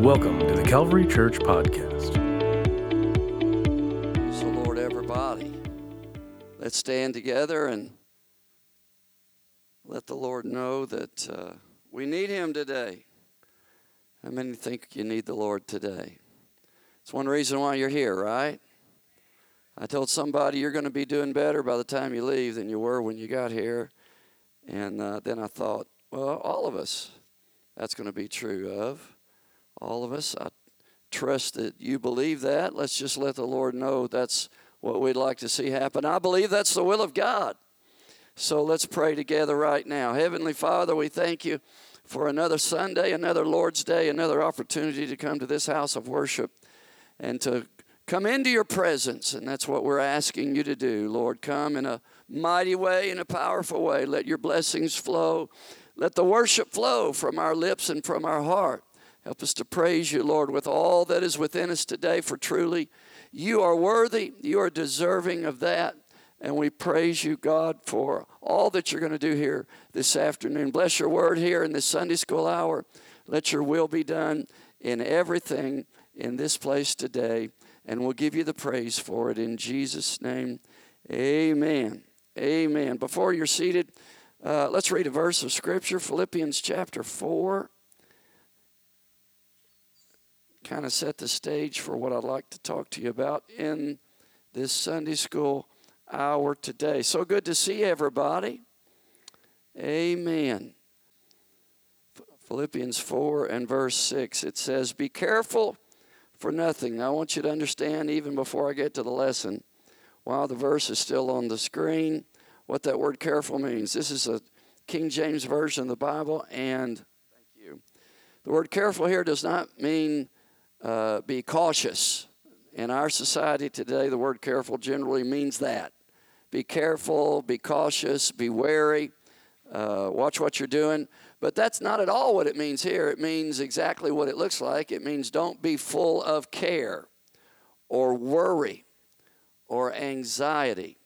Welcome to the Calvary Church Podcast. Praise the Lord, everybody. Let's stand together and let the Lord know that uh, we need Him today. How many think you need the Lord today? It's one reason why you're here, right? I told somebody you're going to be doing better by the time you leave than you were when you got here. And uh, then I thought, well, all of us, that's going to be true of all of us. I trust that you believe that. Let's just let the Lord know that's what we'd like to see happen. I believe that's the will of God. So let's pray together right now. Heavenly Father, we thank you for another Sunday, another Lord's Day, another opportunity to come to this house of worship and to come into your presence. And that's what we're asking you to do. Lord, come in a mighty way, in a powerful way. Let your blessings flow. Let the worship flow from our lips and from our heart. Help us to praise you, Lord, with all that is within us today, for truly you are worthy, you are deserving of that. And we praise you, God, for all that you're going to do here this afternoon. Bless your word here in this Sunday school hour. Let your will be done in everything in this place today. And we'll give you the praise for it in Jesus' name. Amen. Amen. Before you're seated, uh, let's read a verse of Scripture Philippians chapter 4 kind of set the stage for what I'd like to talk to you about in this Sunday school hour today. So good to see everybody. Amen. Philippians 4 and verse 6, it says, Be careful for nothing. I want you to understand, even before I get to the lesson, while the verse is still on the screen, what that word careful means. This is a King James Version of the Bible, and thank you. The word careful here does not mean uh, be cautious. In our society today, the word careful generally means that. Be careful, be cautious, be wary, uh, watch what you're doing. But that's not at all what it means here. It means exactly what it looks like. It means don't be full of care or worry or anxiety.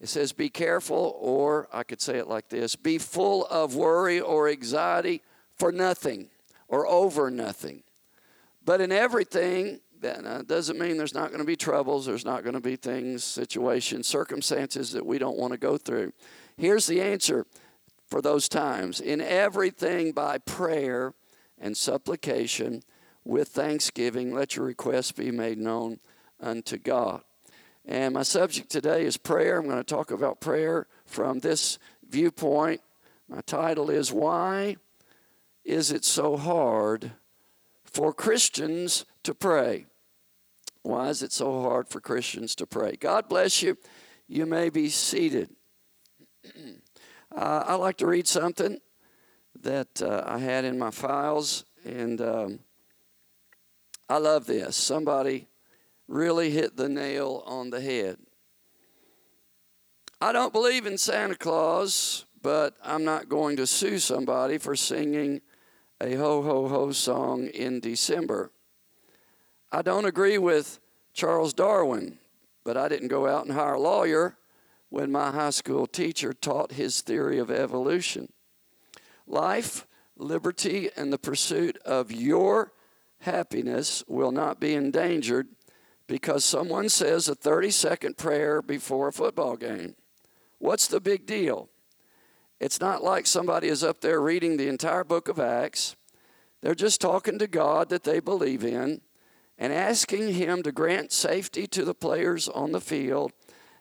It says be careful, or I could say it like this be full of worry or anxiety for nothing or over nothing. But in everything, that doesn't mean there's not going to be troubles, there's not going to be things, situations, circumstances that we don't want to go through. Here's the answer for those times in everything by prayer and supplication with thanksgiving, let your requests be made known unto God. And my subject today is prayer. I'm going to talk about prayer from this viewpoint. My title is Why is it so hard for Christians to pray. Why is it so hard for Christians to pray? God bless you. You may be seated. uh, I like to read something that uh, I had in my files, and um, I love this. Somebody really hit the nail on the head. I don't believe in Santa Claus, but I'm not going to sue somebody for singing a ho ho ho song in December. I don't agree with Charles Darwin, but I didn't go out and hire a lawyer when my high school teacher taught his theory of evolution. Life, liberty, and the pursuit of your happiness will not be endangered because someone says a 30 second prayer before a football game. What's the big deal? It's not like somebody is up there reading the entire book of Acts. They're just talking to God that they believe in and asking Him to grant safety to the players on the field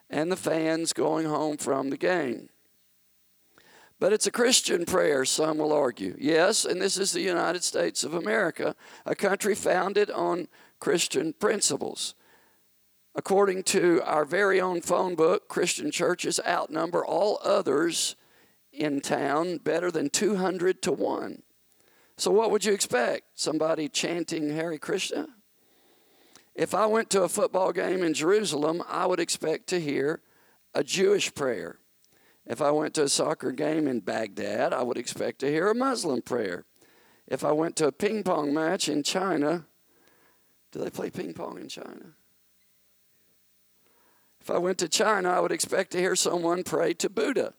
and the fans going home from the game. But it's a Christian prayer, some will argue. Yes, and this is the United States of America, a country founded on Christian principles. According to our very own phone book, Christian churches outnumber all others in town better than 200 to 1. So, what would you expect? Somebody chanting Hare Krishna? If I went to a football game in Jerusalem, I would expect to hear a Jewish prayer. If I went to a soccer game in Baghdad, I would expect to hear a Muslim prayer. If I went to a ping pong match in China, do they play ping pong in China? If I went to China, I would expect to hear someone pray to Buddha.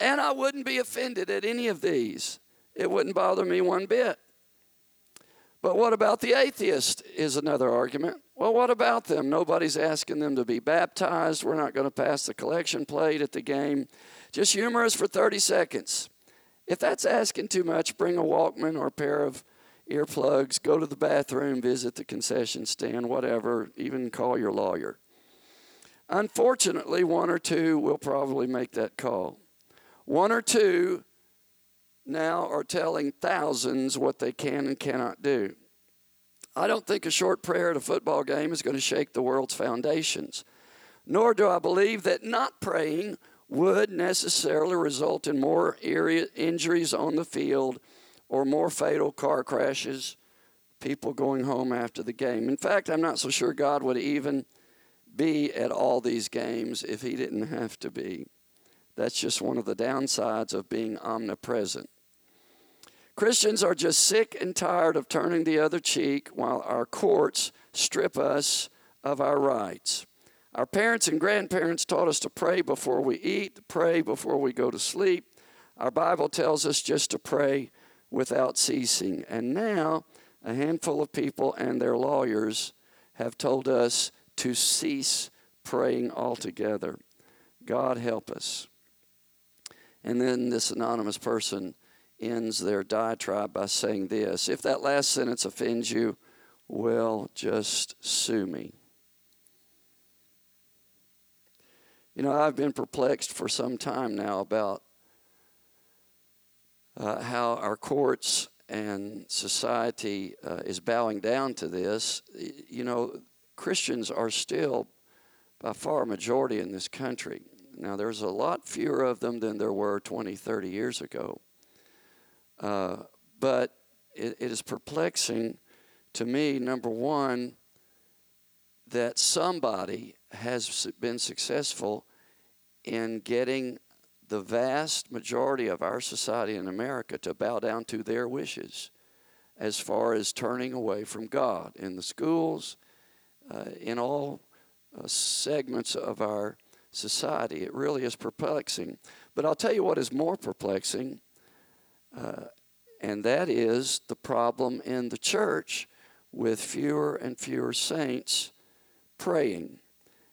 And I wouldn't be offended at any of these. It wouldn't bother me one bit. But what about the atheist? Is another argument. Well, what about them? Nobody's asking them to be baptized. We're not going to pass the collection plate at the game. Just humor us for 30 seconds. If that's asking too much, bring a Walkman or a pair of earplugs, go to the bathroom, visit the concession stand, whatever, even call your lawyer. Unfortunately, one or two will probably make that call. One or two now are telling thousands what they can and cannot do. I don't think a short prayer at a football game is going to shake the world's foundations, nor do I believe that not praying would necessarily result in more injuries on the field or more fatal car crashes, people going home after the game. In fact, I'm not so sure God would even be at all these games if he didn't have to be. That's just one of the downsides of being omnipresent. Christians are just sick and tired of turning the other cheek while our courts strip us of our rights. Our parents and grandparents taught us to pray before we eat, pray before we go to sleep. Our Bible tells us just to pray without ceasing. And now, a handful of people and their lawyers have told us to cease praying altogether. God help us. And then this anonymous person ends their diatribe by saying this If that last sentence offends you, well, just sue me. You know, I've been perplexed for some time now about uh, how our courts and society uh, is bowing down to this. You know, Christians are still by far a majority in this country. Now, there's a lot fewer of them than there were 20, 30 years ago. Uh, but it, it is perplexing to me, number one, that somebody has been successful in getting the vast majority of our society in America to bow down to their wishes as far as turning away from God in the schools, uh, in all uh, segments of our society. It really is perplexing. But I'll tell you what is more perplexing, uh, and that is the problem in the church with fewer and fewer saints praying.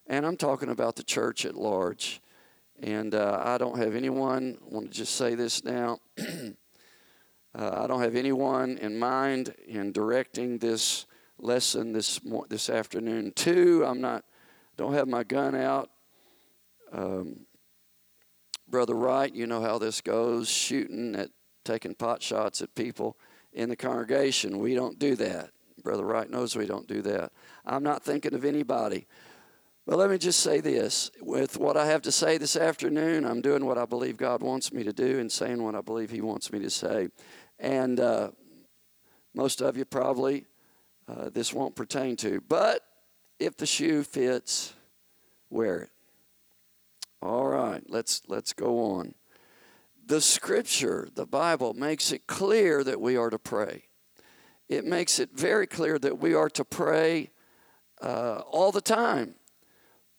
And I'm talking about the church at large. And uh, I don't have anyone, I want to just say this now. uh, I don't have anyone in mind in directing this lesson this this afternoon. Two, I'm not don't have my gun out. Um, Brother Wright, you know how this goes, shooting at taking pot shots at people in the congregation. We don't do that. Brother Wright knows we don't do that. I'm not thinking of anybody. But let me just say this with what I have to say this afternoon, I'm doing what I believe God wants me to do and saying what I believe He wants me to say. And uh, most of you probably uh, this won't pertain to. But if the shoe fits, wear it. All right, let's let's go on. The scripture, the Bible makes it clear that we are to pray. It makes it very clear that we are to pray uh, all the time.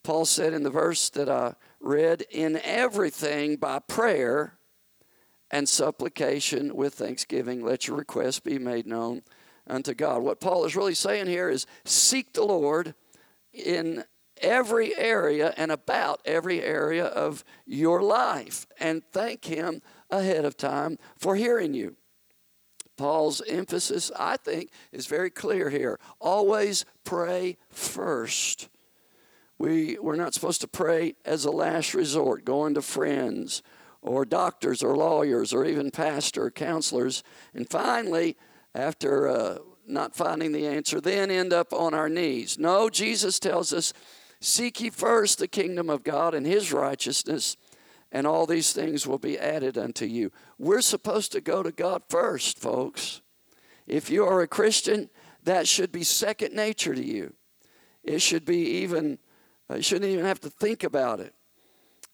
Paul said in the verse that I read, in everything by prayer and supplication with thanksgiving, let your requests be made known unto God. What Paul is really saying here is seek the Lord in every area and about every area of your life and thank Him ahead of time for hearing you. Paul's emphasis, I think, is very clear here. Always pray first. We, we're not supposed to pray as a last resort, going to friends or doctors or lawyers or even pastor or counselors. And finally, after uh, not finding the answer, then end up on our knees. No, Jesus tells us, Seek ye first the kingdom of God and his righteousness, and all these things will be added unto you. We're supposed to go to God first, folks. If you are a Christian, that should be second nature to you. It should be even, you shouldn't even have to think about it.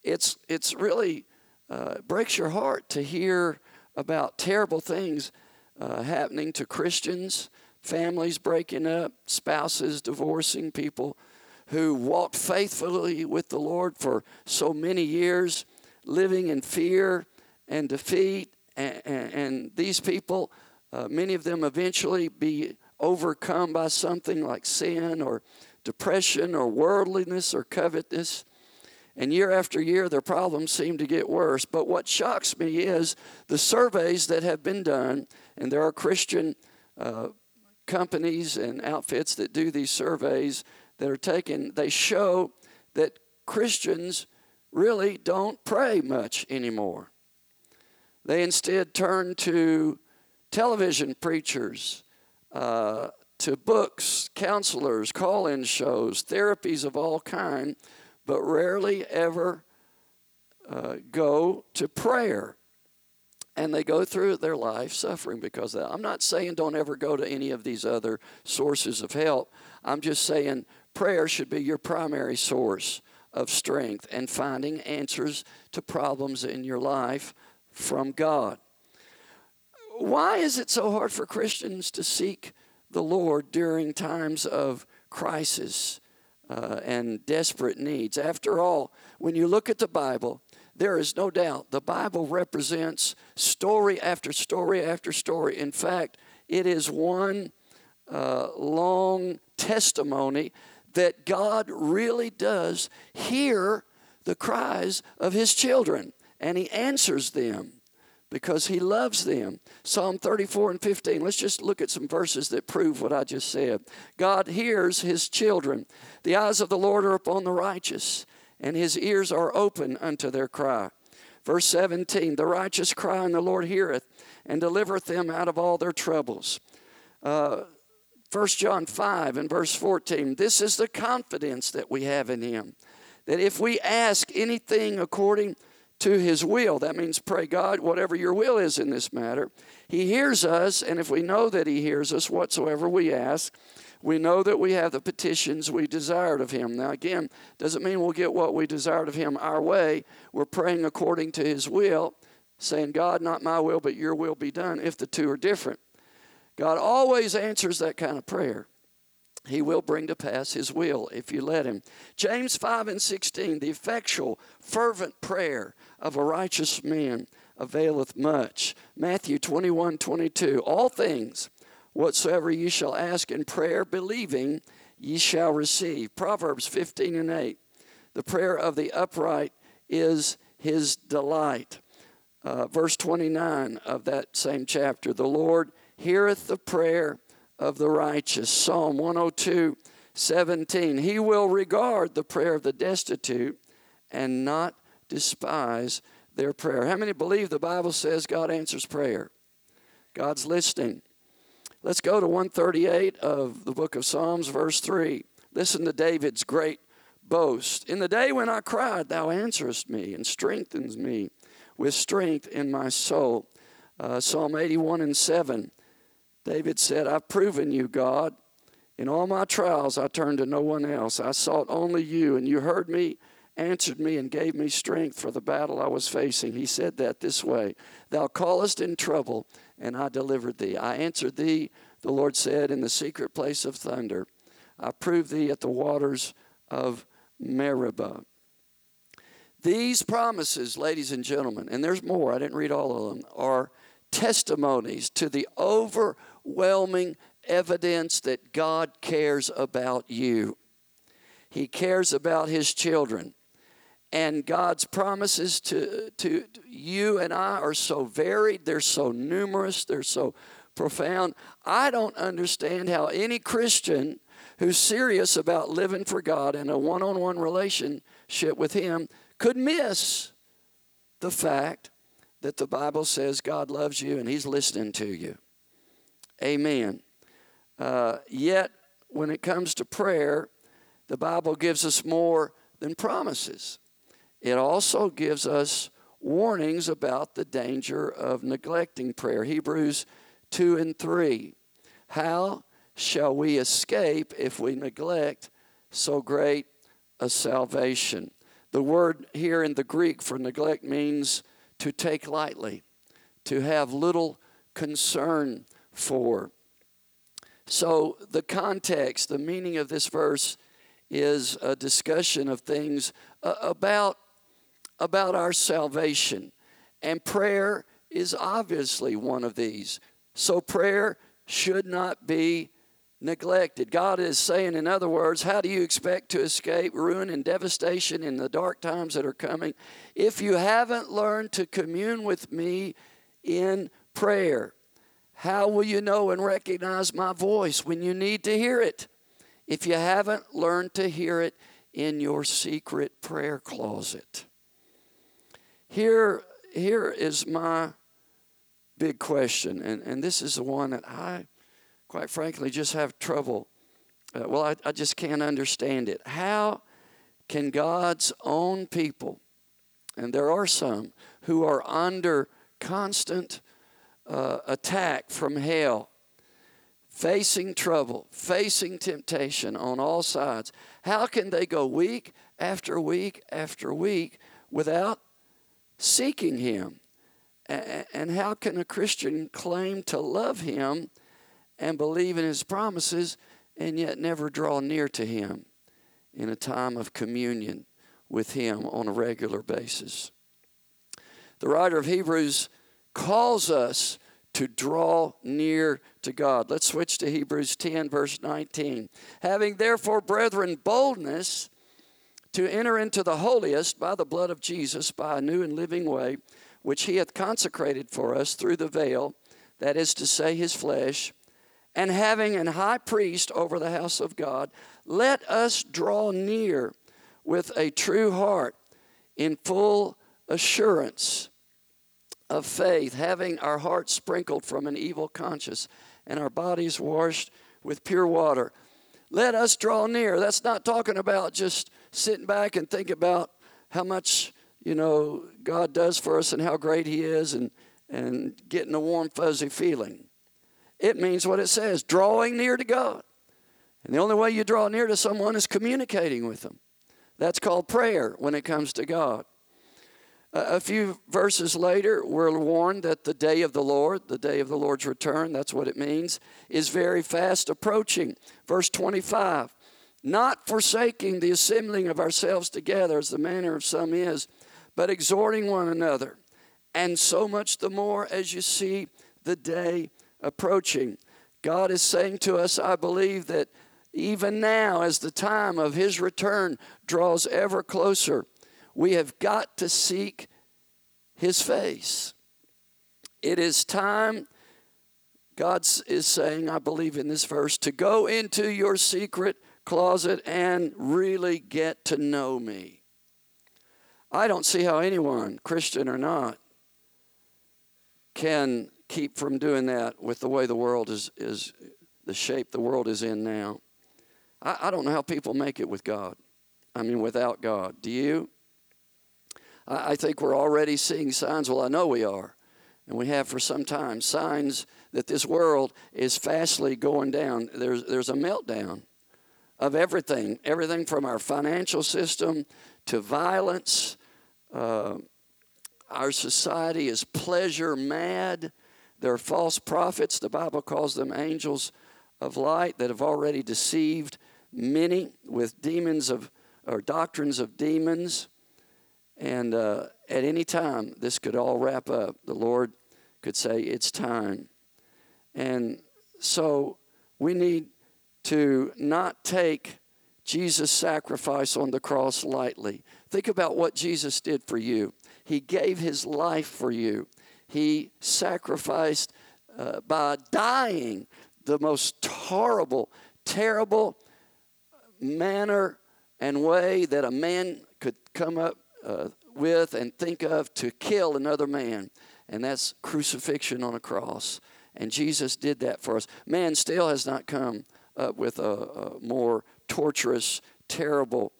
It's, it's really uh, breaks your heart to hear about terrible things uh, happening to Christians, families breaking up, spouses divorcing, people who walked faithfully with the Lord for so many years, living in fear and defeat. And, and, and these people, uh, many of them eventually be overcome by something like sin or depression or worldliness or covetousness. And year after year, their problems seem to get worse. But what shocks me is the surveys that have been done, and there are Christian uh, companies and outfits that do these surveys that are taken, they show that Christians really don't pray much anymore. They instead turn to television preachers, uh, to books, counselors, call in shows, therapies of all kind, but rarely ever uh, go to prayer. And they go through their life suffering because of that. I'm not saying don't ever go to any of these other sources of help. I'm just saying prayer should be your primary source of strength and finding answers to problems in your life from God. Why is it so hard for Christians to seek the Lord during times of crisis uh, and desperate needs? After all, when you look at the Bible, there is no doubt the Bible represents story after story after story. In fact, it is one uh, long testimony that God really does hear the cries of his children and he answers them because he loves them. Psalm 34 and 15. Let's just look at some verses that prove what I just said. God hears his children. The eyes of the Lord are upon the righteous, and his ears are open unto their cry. Verse 17 The righteous cry, and the Lord heareth, and delivereth them out of all their troubles. Uh, 1 John 5 and verse 14 This is the confidence that we have in him, that if we ask anything according to his will, that means pray God, whatever your will is in this matter, he hears us, and if we know that he hears us whatsoever we ask, we know that we have the petitions we desired of him. Now, again, doesn't mean we'll get what we desired of him our way. We're praying according to his will, saying, God, not my will, but your will be done, if the two are different. God always answers that kind of prayer. He will bring to pass His will if you let Him. James 5 and 16, the effectual, fervent prayer of a righteous man availeth much. Matthew 21 22, all things whatsoever ye shall ask in prayer, believing, ye shall receive. Proverbs 15 and 8, the prayer of the upright is his delight. Uh, verse 29 of that same chapter, the Lord heareth the prayer of the righteous. Psalm 102, 17. He will regard the prayer of the destitute and not despise their prayer. How many believe the Bible says God answers prayer? God's listening. Let's go to 138 of the book of Psalms, verse 3. Listen to David's great boast. In the day when I cried, thou answerest me and strengthens me with strength in my soul. Uh, Psalm 81 and 7. David said, I've proven you, God. In all my trials, I turned to no one else. I sought only you, and you heard me, answered me, and gave me strength for the battle I was facing. He said that this way Thou callest in trouble, and I delivered thee. I answered thee, the Lord said, in the secret place of thunder. I proved thee at the waters of Meribah. These promises, ladies and gentlemen, and there's more, I didn't read all of them, are testimonies to the overwhelming evidence that God cares about you. He cares about His children. And God's promises to, to, you and I are so varied, they're so numerous, they're so profound. I don't understand how any Christian who's serious about living for God and a one on one relationship with Him could miss the fact that the Bible says God loves you and He's listening to you. Amen. Uh, yet, when it comes to prayer, the Bible gives us more than promises. It also gives us warnings about the danger of neglecting prayer. Hebrews 2 and 3. How shall we escape if we neglect so great a salvation? The word here in the Greek for neglect means to take lightly, to have little concern for. So, the context, the meaning of this verse is a discussion of things about, about our salvation. And prayer is obviously one of these. So, prayer should not be neglected. God is saying, in other words, how do you expect to escape ruin and devastation in the dark times that are coming if you haven't learned to commune with me in prayer? How will you know and recognize my voice when you need to hear it? If you haven't learned to hear it in your secret prayer closet. Here, here is my big question, and, and this is the one that I quite frankly, just have trouble. Uh, well, I, I just can't understand it. How can God's own people, and there are some who are under constant uh, attack from hell, facing trouble, facing temptation on all sides, how can they go week after week after week without seeking Him? And how can a Christian claim to love Him? and believe in his promises and yet never draw near to him in a time of communion with him on a regular basis. The writer of Hebrews calls us to draw near to God. Let's switch to Hebrews 10, verse 19. Having therefore, brethren, boldness to enter into the holiest by the blood of Jesus, by a new and living way, which he hath consecrated for us through the veil, that is to say, his flesh and having an high priest over the house of God, let us draw near with a true heart in full assurance of faith, having our hearts sprinkled from an evil conscience and our bodies washed with pure water. Let us draw near. That's not talking about just sitting back and think about how much, you know, God does for us and how great He is and, and getting a warm, fuzzy feeling. It means what it says drawing near to God. And the only way you draw near to someone is communicating with them. That's called prayer when it comes to God. A few verses later, we're warned that the day of the Lord, the day of the Lord's return, that's what it means, is very fast approaching. Verse 25 Not forsaking the assembling of ourselves together, as the manner of some is, but exhorting one another, and so much the more as you see the day approaching. God is saying to us, I believe that even now, as the time of His return draws ever closer, we have got to seek His face. It is time, God is saying, I believe in this verse, to go into your secret closet and really get to know me. I don't see how anyone, Christian or not, can keep from doing that with the way the world is, is the shape the world is in now. I, I don't know how people make it with God. I mean, without God. Do you? I, I think we're already seeing signs. Well, I know we are. And we have for some time signs that this world is fastly going down. There's, there's a meltdown of everything, everything from our financial system to violence. Uh, our society is pleasure mad. There are false prophets, the Bible calls them angels of light, that have already deceived many with demons of or doctrines of demons. And uh, at any time, this could all wrap up. The Lord could say, It's time. And so we need to not take Jesus' sacrifice on the cross lightly. Think about what Jesus did for you. He gave his life for you he sacrificed uh, by dying the most horrible, terrible manner and way that a man could come up uh, with and think of to kill another man, and that's crucifixion on a cross. And Jesus did that for us. Man still has not come up with a, a more torturous, terrible,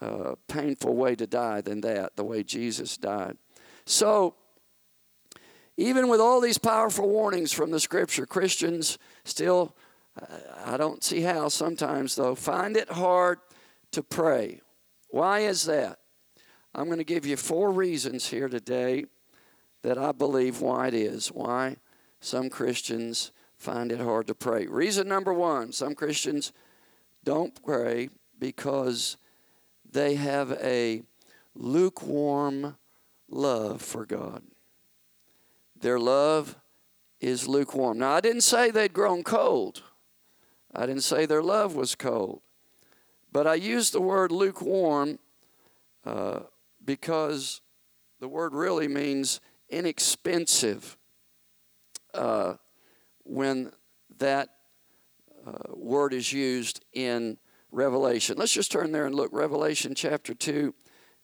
uh, painful way to die than that, the way Jesus died. So, even with all these powerful warnings from the scripture, Christians still, I don't see how sometimes though, find it hard to pray. Why is that? I'm going to give you four reasons here today that I believe why it is, why some Christians find it hard to pray. Reason number one some Christians don't pray because they have a lukewarm love for God. Their love is lukewarm. Now, I didn't say they'd grown cold. I didn't say their love was cold. But I used the word lukewarm uh, because the word really means inexpensive uh, when that uh, word is used in Revelation. Let's just turn there and look. Revelation chapter 2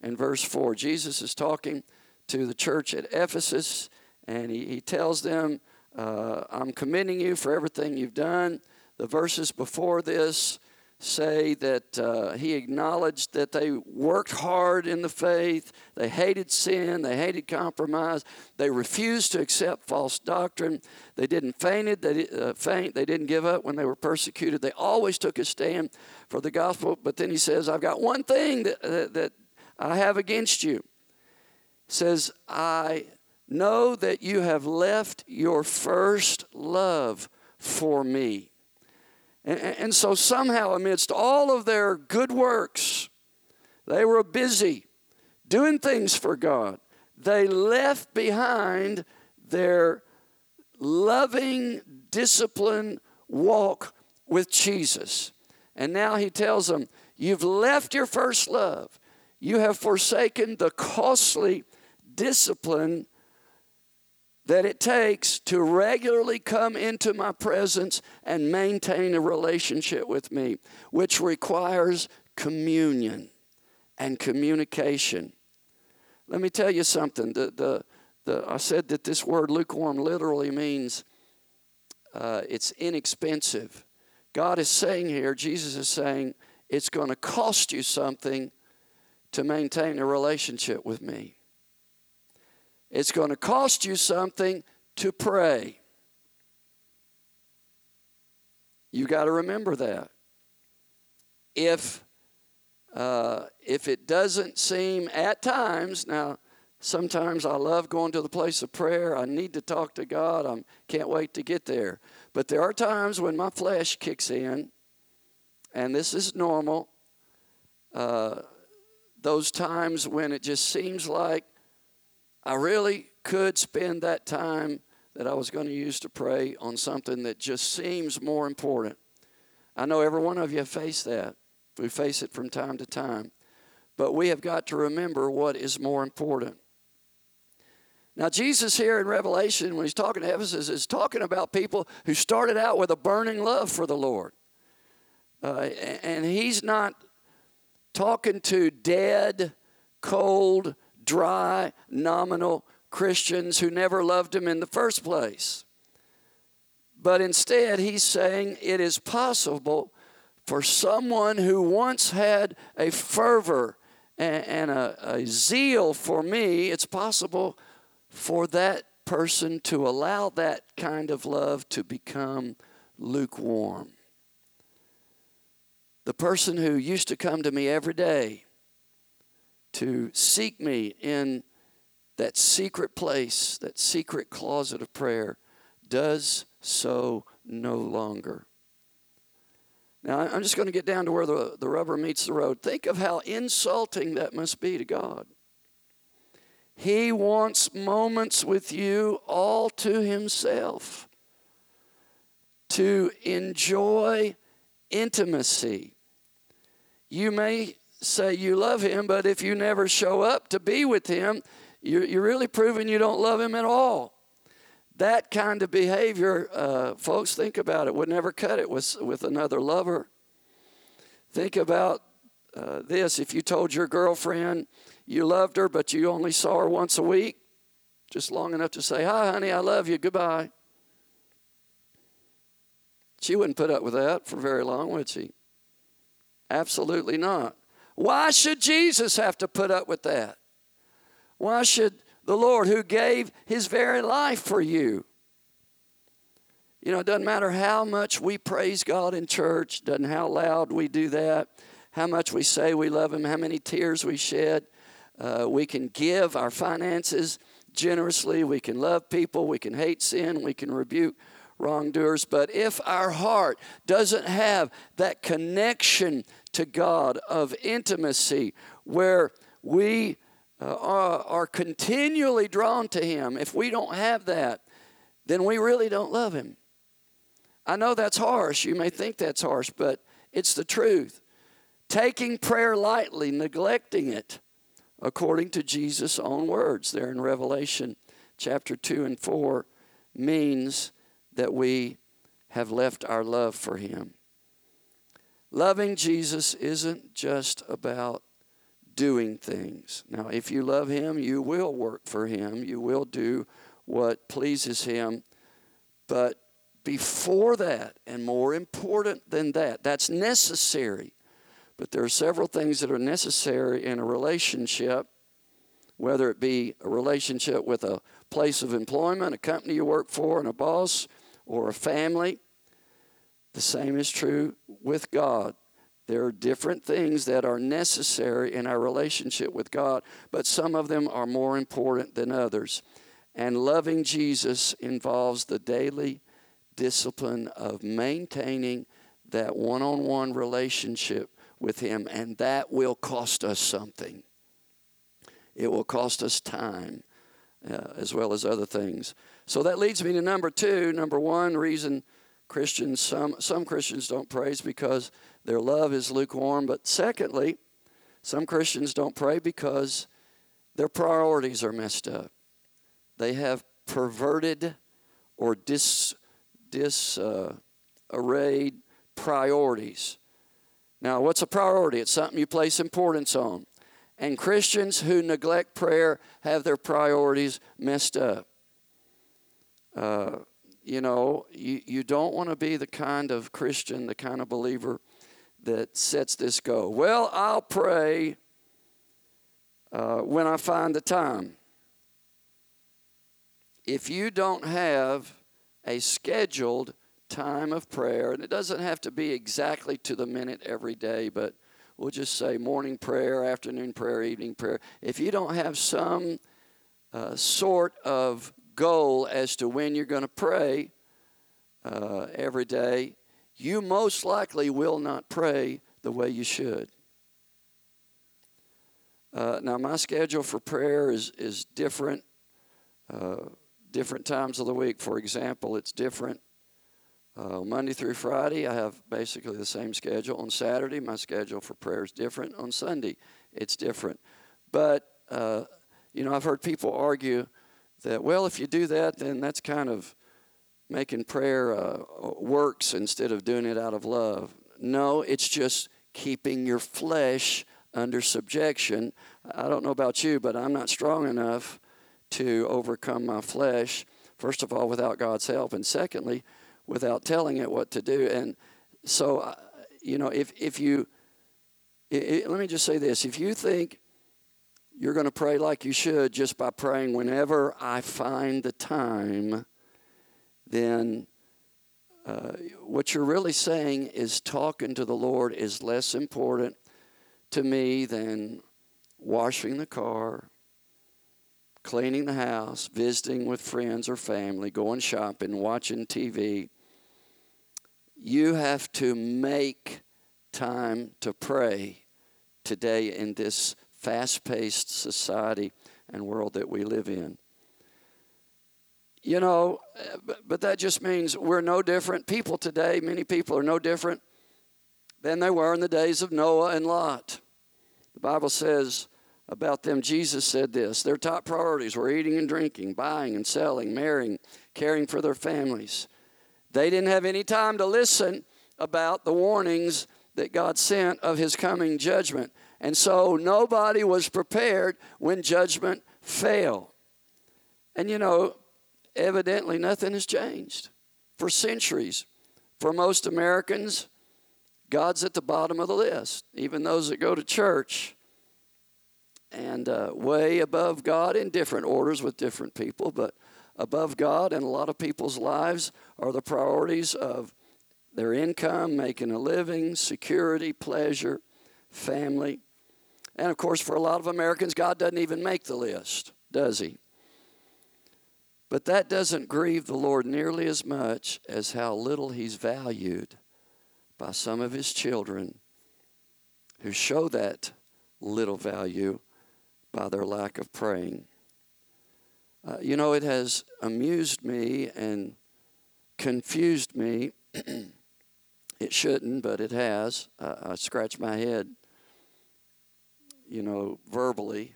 and verse 4. Jesus is talking to the church at Ephesus, and he, he tells them, uh, I'm commending you for everything you've done. The verses before this say that uh, he acknowledged that they worked hard in the faith, they hated sin, they hated compromise, they refused to accept false doctrine, they didn't fainted, they, uh, faint, they didn't give up when they were persecuted, they always took a stand for the gospel. But then he says, I've got one thing that, that, that I have against you. He says, I know that you have left your first love for me. And, so, somehow, amidst all of their good works, they were busy doing things for God. They left behind their loving, disciplined walk with Jesus. And now he tells them, You've left your first love. You have forsaken the costly discipline that it takes to regularly come into my presence and maintain a relationship with me, which requires communion and communication. Let me tell you something. The, the, the, I said that this word lukewarm literally means uh, it's inexpensive. God is saying here, Jesus is saying, it's going to cost you something to maintain a relationship with me. It's going to cost you something to pray. You got to remember that. If uh, if it doesn't seem at times now, sometimes I love going to the place of prayer. I need to talk to God. I can't wait to get there. But there are times when my flesh kicks in, and this is normal. Uh, those times when it just seems like I really could spend that time that I was going to use to pray on something that just seems more important. I know every one of you faced that. We face it from time to time. But we have got to remember what is more important. Now, Jesus here in Revelation, when he's talking to Ephesus, is talking about people who started out with a burning love for the Lord. Uh, and he's not talking to dead, cold, dry, nominal Christians who never loved him in the first place. But instead, he's saying it is possible for someone who once had a fervor and, a, a zeal for me, it's possible for that person to allow that kind of love to become lukewarm. The person who used to come to me every day to seek me in that secret place, that secret closet of prayer, does so no longer. Now, I'm just going to get down to where the, the rubber meets the road. Think of how insulting that must be to God. He wants moments with you all to Himself to enjoy intimacy. You may say you love him, but if you never show up to be with him, you're, you're really proving you don't love him at all. That kind of behavior, uh, folks, think about it, would never cut it with, with another lover. Think about uh, this if you told your girlfriend you loved her, but you only saw her once a week, just long enough to say, Hi, honey, I love you, goodbye. She wouldn't put up with that for very long, would she? Absolutely not. Why should Jesus have to put up with that? Why should the Lord, who gave his very life for you, you know, it doesn't matter how much we praise God in church, doesn't how loud we do that, how much we say we love Him, how many tears we shed. Uh, we can give our finances generously. We can love people. We can hate sin. We can rebuke wrongdoers. But if our heart doesn't have that connection to God of intimacy where we uh, are, are continually drawn to Him, if we don't have that, then we really don't love Him. I, know that's harsh. You may think that's harsh, but it's the truth. Taking prayer lightly, neglecting it, according to Jesus' own words there in Revelation chapter 2 and 4, means that we have left our love for Him. Loving Jesus isn't just about doing things. Now, if you love Him, you will work for Him, you will do what pleases Him. But before that, and more important than that, that's necessary. But there are several things that are necessary in a relationship, whether it be a relationship with a place of employment, a company you work for, and a boss, or a family. The same is true with God. There are different things that are necessary in our relationship with God, but some of them are more important than others. And loving Jesus involves the daily discipline of maintaining that one on one relationship with Him, and that will cost us something. It will cost us time uh, as well as other things. So that leads me to number two. Number one reason Christians, some, some Christians don't praise because their love is lukewarm. But secondly, some Christians don't pray because their priorities are messed up. They have perverted or dis, disarrayed uh, priorities. Now, what's a priority? It's something you place importance on. And Christians who neglect prayer have their priorities messed up. Uh, you know, you, you don't want to be the kind of Christian, the kind of believer that sets this goal. Well, I'll pray uh, when I find the time. If you don't have a scheduled time of prayer, and it doesn't have to be exactly to the minute every day, but we'll just say morning prayer, afternoon prayer, evening prayer. If you don't have some uh, sort of goal as to when you're going to pray uh, every day, you most likely will not pray the way you should. Uh, now, my schedule for prayer is, is different, uh, different times of the week. For example, it's different. Uh, Monday through Friday, I have basically the same schedule. On Saturday, my schedule for prayer is different. On Sunday, it's different. But, uh, you know, I've heard people argue that, well, if you do that, then that's kind of making prayer uh, works instead of doing it out of love. No, it's just keeping your flesh under subjection. I don't know about you, but I'm not strong enough to overcome my flesh, first of all, without God's help, and secondly, without telling it what to do. And so, uh, you know, if, if you, it, it, let me just say this if you think you're going to pray like you should just by praying whenever I find the time, then uh, what you're really saying is talking to the Lord is less important to me than washing the car, cleaning the house, visiting with friends or family, going shopping, watching TV. You have to make time to pray today in this fast paced society and world that we live in. You know, but that just means we're no different. People today, many people are no different than they were in the days of Noah and Lot. The Bible says about them, Jesus said this their top priorities were eating and drinking, buying and selling, marrying, caring for their families. They didn't have any time to listen about the warnings that God sent of his coming judgment. And so nobody was prepared when judgment fell. And you know, evidently nothing has changed for centuries. For most Americans, God's at the bottom of the list, even those that go to church. And uh, way above God in different orders with different people, but above God in a lot of people's lives are the priorities of their income, making a living, security, pleasure, family. And of course, for a lot of Americans, God doesn't even make the list, does He? But that doesn't grieve the Lord nearly as much as how little He's valued by some of His children who show that little value by their lack of praying. Uh, you know, it has amused me and confused me it shouldn't, but it has. I, I scratch my head, you know, verbally.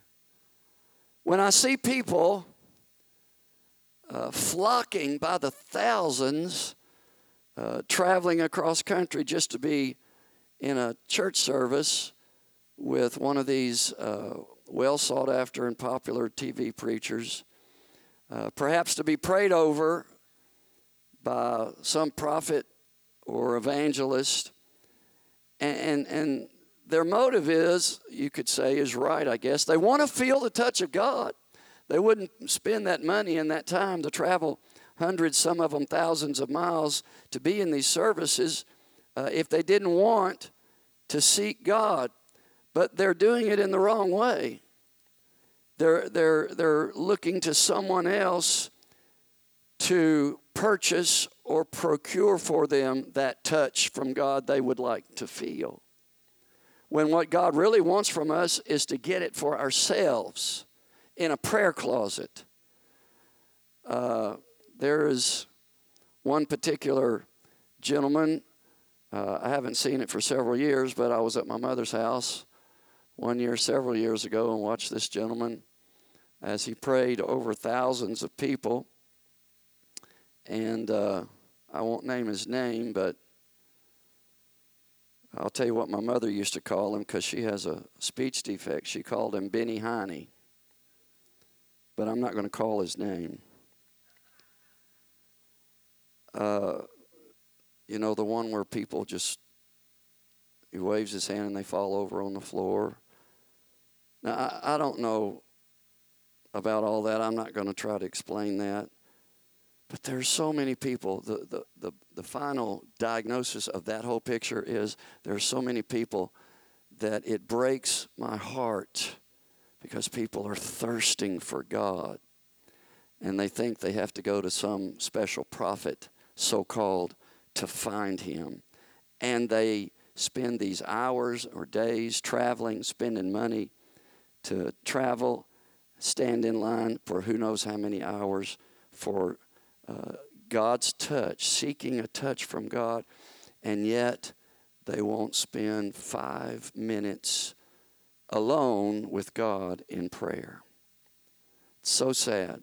When I see people uh, flocking by the thousands, uh, traveling across country just to be in a church service with one of these uh, well sought after and popular TV preachers, uh, perhaps to be prayed over by some prophet or evangelist. And, and, and their motive is, you could say, is right, I guess. They want to feel the touch of God. They wouldn't spend that money and that time to travel hundreds, some of them thousands of miles to be in these services uh, if they didn't want to seek God. But they're doing it in the wrong way. They're, they're, they're looking to someone else to purchase or procure for them that touch from God they would like to feel. When what God really wants from us is to get it for ourselves in a prayer closet. Uh, there is one particular gentleman, uh, I haven't seen it for several years, but I was at my mother's house one year, several years ago, and watched this gentleman as he prayed over thousands of people. And uh, I won't name his name, but I'll tell you what my mother used to call him because she has a speech defect. She called him Benny Heine. But I'm not going to call his name. Uh, you know, the one where people just, he waves his hand and they fall over on the floor. Now, I, I don't know about all that. I'm not going to try to explain that. But there are so many people. The, the, the, the final diagnosis of that whole picture is there are so many people that it breaks my heart because people are thirsting for God. And they think they have to go to some special prophet, so called, to find him. And they spend these hours or days traveling, spending money to travel, stand in line for who knows how many hours for God's touch, seeking a touch from God, and yet they won't spend five minutes alone with God in prayer. It's so sad.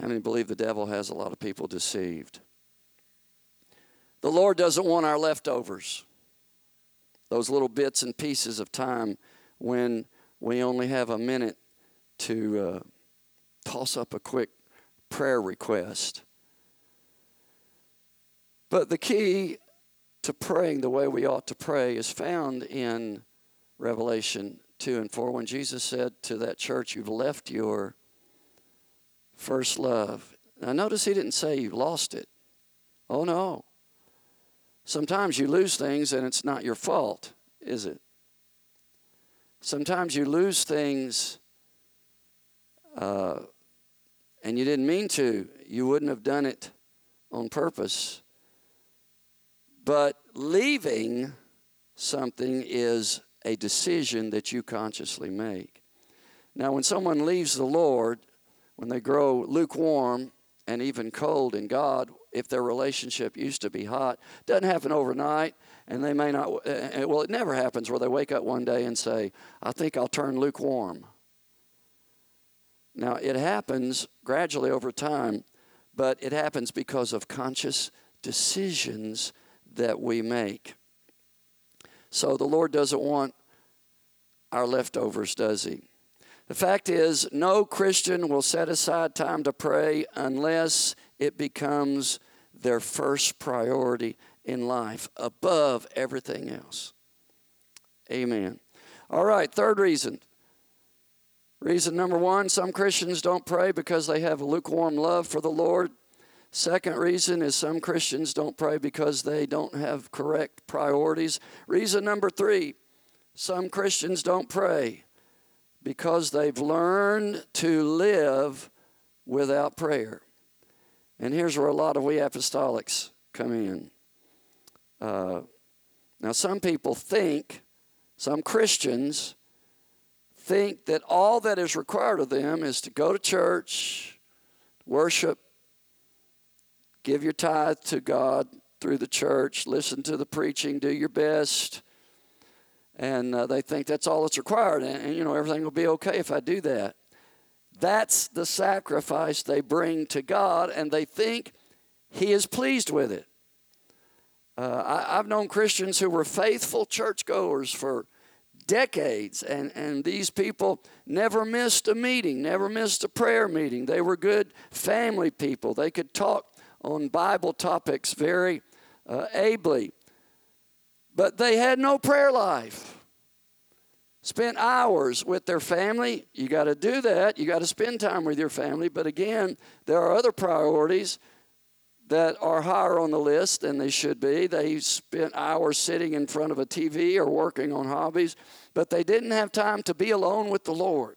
How many believe the devil has a lot of people deceived? The Lord doesn't want our leftovers, those little bits and pieces of time when we only have a minute to uh, toss up a quick prayer request. But the key to praying the way we ought to pray is found in Revelation 2 and 4 when Jesus said to that church, You've left your first love. Now, notice he didn't say you lost it. Oh, no. Sometimes you lose things and it's not your fault, is it? Sometimes you lose things uh, and you didn't mean to. You wouldn't have done it on purpose. But leaving something is a decision that you consciously make. Now, when someone leaves the Lord, when they grow lukewarm and even cold in God, if their relationship used to be hot, doesn't happen overnight, and they may not, eh, eh, well, it never happens where they wake up one day and say, I think I'll turn lukewarm. Now, it happens gradually over time, but it happens because of conscious decisions that we make. So the Lord doesn't want our leftovers, does He? The fact is, no Christian will set aside time to pray unless it becomes their first priority in life above everything else. Amen. All right, third reason. Reason number one some Christians don't pray because they have a lukewarm love for the Lord. Second reason is some Christians don't pray because they don't have correct priorities. Reason number three some Christians don't pray because they've learned to live without prayer. And here's where a lot of we apostolics come in. Uh, now, some people think, some Christians think that all that is required of them is to go to church, worship, give your tithe to God, through the church, listen to the preaching, do your best. And uh, they think that's all that's required. And, and, you know, everything will be okay if I do that. That's the sacrifice they bring to God, and they think He is pleased with it. Uh, I, I've known Christians who were faithful churchgoers for decades, and, and these people never missed a meeting, never missed a prayer meeting. They were good family people. They could talk on Bible topics very uh, ably, but they had no prayer life. Spent hours with their family. You got to do that. You got to spend time with your family. But again, there are other priorities that are higher on the list than they should be. They spent hours sitting in front of a TV or working on hobbies, but they didn't have time to be alone with the Lord.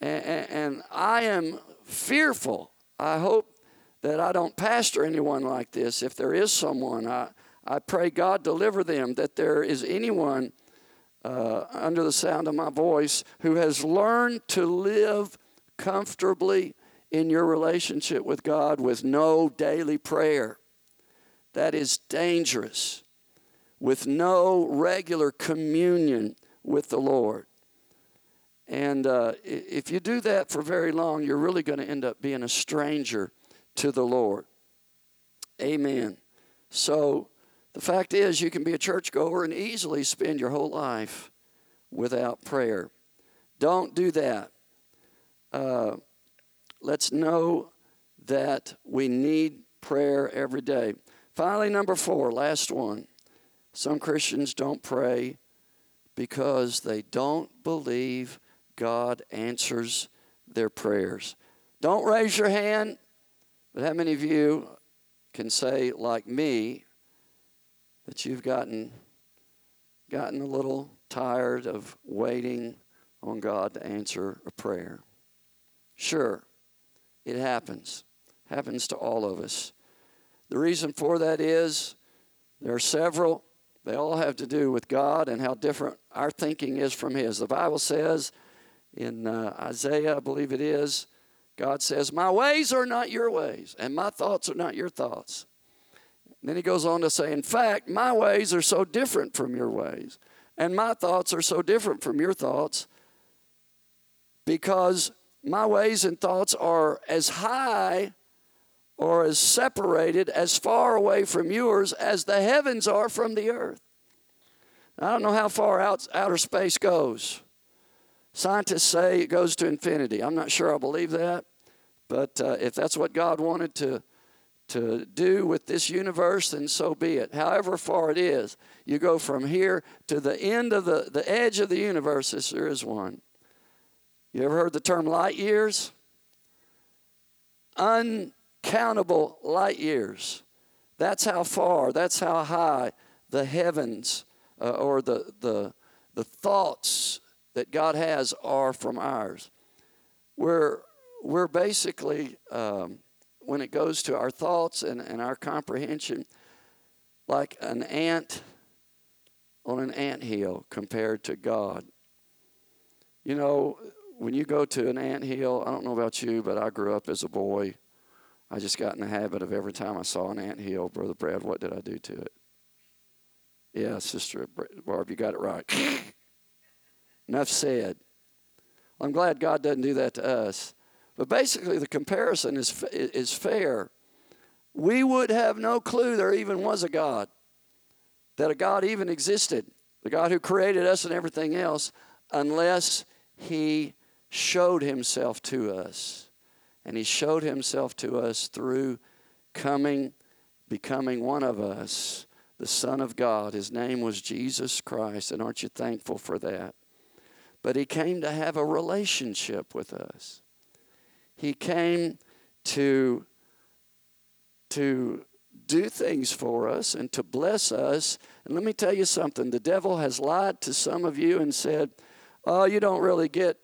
And, and I am fearful. I hope that I don't pastor anyone like this. If there is someone, I, I pray God deliver them, that there is anyone uh, under the sound of my voice who has learned to live comfortably in your relationship with God with no daily prayer. That is dangerous. With no regular communion with the Lord. And uh, if you do that for very long, you're really going to end up being a stranger to the Lord. Amen. So the fact is, you can be a churchgoer and easily spend your whole life without prayer. Don't do that. Uh, let's know that we need prayer every day. Finally, number four, last one. Some Christians don't pray because they don't believe God answers their prayers. Don't raise your hand, but how many of you can say, like me, that you've gotten, gotten a little tired of waiting on God to answer a prayer? Sure. It happens. Happens to all of us. The reason for that is there are several. They all have to do with God and how different our thinking is from His. The Bible says in uh, Isaiah, I believe it is, God says, My ways are not your ways, and my thoughts are not your thoughts. And then He goes on to say, In fact, my ways are so different from your ways, and my thoughts are so different from your thoughts because my ways and thoughts are as high or as separated, as far away from yours as the heavens are from the earth. I don't know how far out, outer space goes. Scientists say it goes to infinity. I'm not sure I believe that, but uh, if that's what God wanted to, to do with this universe, then so be it. However far it is, you go from here to the end of the, the edge of the universe, if there is one. You ever heard the term light years? Uncountable light years. That's how far, that's how high the heavens uh, or the, the, the thoughts that God has are from ours. We're, we're basically, um, when it goes to our thoughts and, and our comprehension, like an ant on an ant hill compared to God. You know, when you go to an ant hill, I don't know about you, but I grew up as a boy. I just got in the habit of every time I saw an ant hill, Brother Brad, what did I do to it? Yeah, Sister Barb, you got it right. Enough said. I'm glad God doesn't do that to us. But basically, the comparison is, is fair. We would have no clue there even was a God, that a God even existed, the God who created us and everything else, unless He showed himself to us. And he showed himself to us through coming, becoming one of us, the Son of God. His name was Jesus Christ. And aren't you thankful for that? But he came to have a relationship with us. He came to, to do things for us and to bless us. And let me tell you something the devil has lied to some of you and said, Oh, you don't really get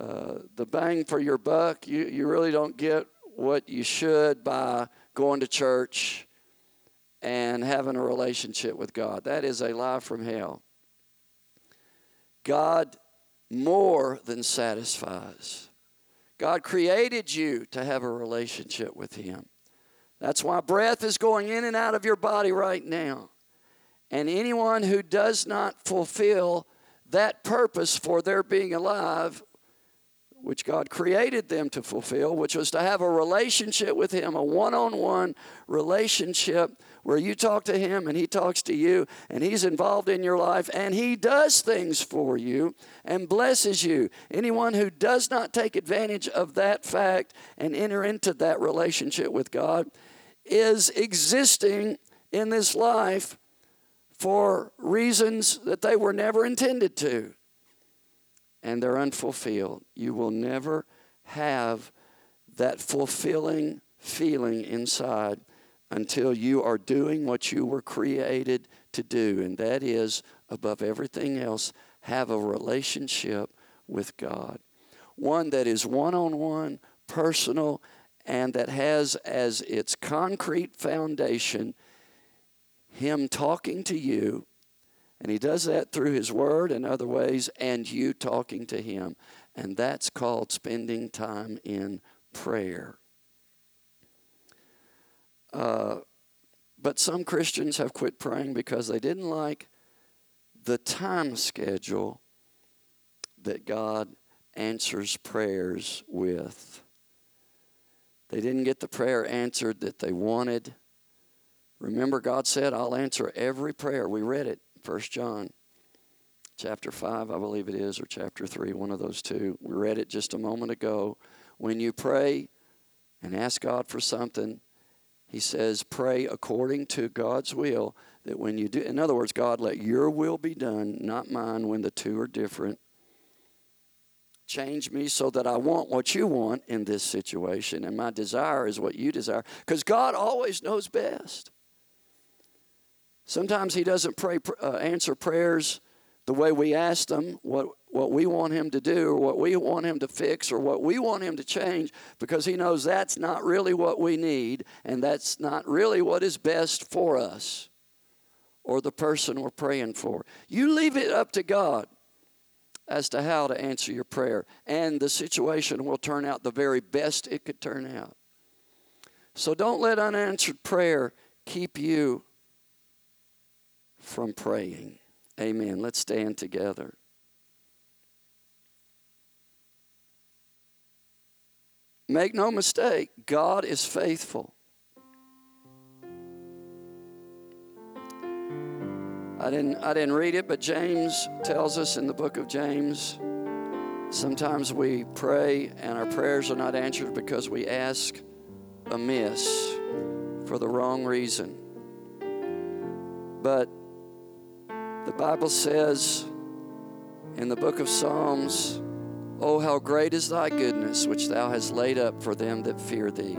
uh, the bang for your buck. You, you really don't get what you should by going to church and having a relationship with God. That is a lie from hell. God more than satisfies. God created you to have a relationship with Him. That's why breath is going in and out of your body right now. And anyone who does not fulfill that purpose for their being alive, which God created them to fulfill, which was to have a relationship with Him, a one on one relationship where you talk to Him and He talks to you and He's involved in your life and He does things for you and blesses you. Anyone who does not take advantage of that fact and enter into that relationship with God is existing in this life for reasons that they were never intended to. And they're unfulfilled. You will never have that fulfilling feeling inside until you are doing what you were created to do, and that is, above everything else, have a relationship with God. One that is one on one, personal, and that has as its concrete foundation Him talking to you. And He does that through His Word and other ways, and you talking to Him. And that's called spending time in prayer. Uh, but some Christians have quit praying because they didn't like the time schedule that God answers prayers with. They didn't get the prayer answered that they wanted. Remember, God said, I'll answer every prayer. We read it, 1 John chapter 5, I believe it is, or chapter 3, one of those two. We read it just a moment ago. When you pray and ask God for something, he says, pray according to God's will. That when you do, in other words, God, let your will be done, not mine, when the two are different. Change me so that I want what you want in this situation, and my desire is what you desire. Because God always knows best. Sometimes He doesn't pray, uh, answer prayers the way we ask them, what, what we want Him to do, or what we want Him to fix, or what we want Him to change, because He knows that's not really what we need, and that's not really what is best for us or the person we're praying for. You leave it up to God as to how to answer your prayer, and the situation will turn out the very best it could turn out. So don't let unanswered prayer keep you from praying. Amen. Let's stand together. Make no mistake, God is faithful. I didn't, I didn't read it, but James tells us in the book of James sometimes we pray and our prayers are not answered because we ask amiss for the wrong reason. But the Bible says in the book of Psalms, Oh, how great is thy goodness, which thou hast laid up for them that fear thee,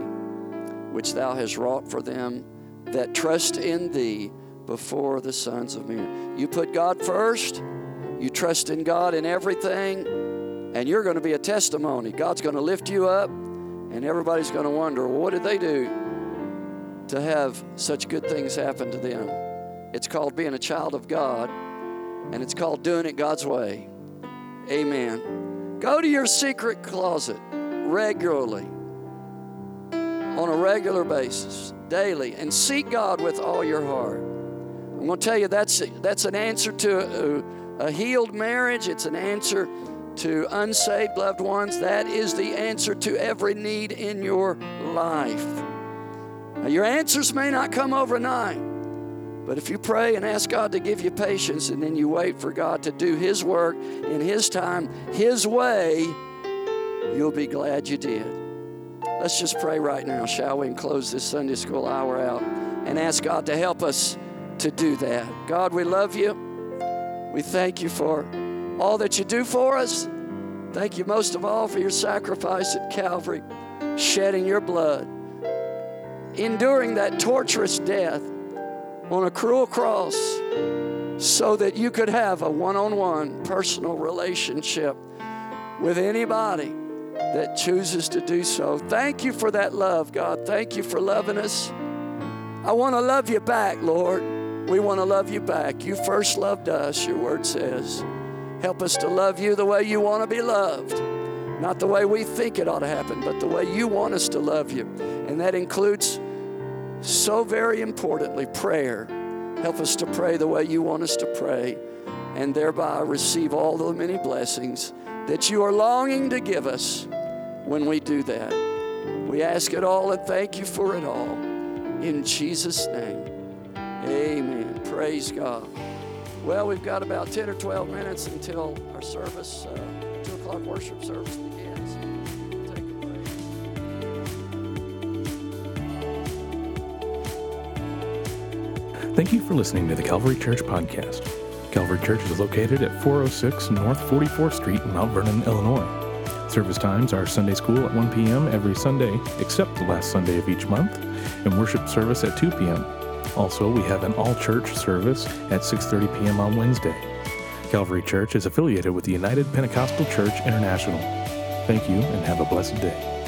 which thou hast wrought for them that trust in thee before the sons of men. You put God first, you trust in God in everything, and you're going to be a testimony. God's going to lift you up, and everybody's going to wonder, well, what did they do to have such good things happen to them? It's called being a child of God, and it's called doing it God's way. Amen. Go to your secret closet regularly, on a regular basis, daily, and seek God with all your heart. I'm going to tell you that's, that's an answer to a, a healed marriage, it's an answer to unsaved loved ones. That is the answer to every need in your life. Now, your answers may not come overnight. But if you pray and ask God to give you patience and then you wait for God to do His work in His time, His way, you'll be glad you did. Let's just pray right now, shall we, and close this Sunday school hour out and ask God to help us to do that. God, we love you. We thank you for all that you do for us. Thank you most of all for your sacrifice at Calvary, shedding your blood, enduring that torturous death on a cruel cross so that you could have a one on one personal relationship with anybody that chooses to do so. Thank you for that love, God. Thank you for loving us. I want to love you back, Lord. We want to love you back. You first loved us, your word says. Help us to love you the way you want to be loved. Not the way we think it ought to happen, but the way you want us to love you. And that includes so very importantly, prayer. Help us to pray the way you want us to pray and thereby receive all the many blessings that you are longing to give us when we do that. We ask it all and thank you for it all. In Jesus' name, amen. Praise God. Well, we've got about 10 or 12 minutes until our service, uh, 2 o'clock worship service Thank you for listening to the Calvary Church Podcast. Calvary Church is located at 406 North 44th Street in Mount Vernon, Illinois. Service times are Sunday school at 1 p.m. every Sunday, except the last Sunday of each month, and worship service at 2 p.m. Also, we have an all-church service at 6:30 p.m. on Wednesday. Calvary Church is affiliated with the United Pentecostal Church International. Thank you and have a blessed day.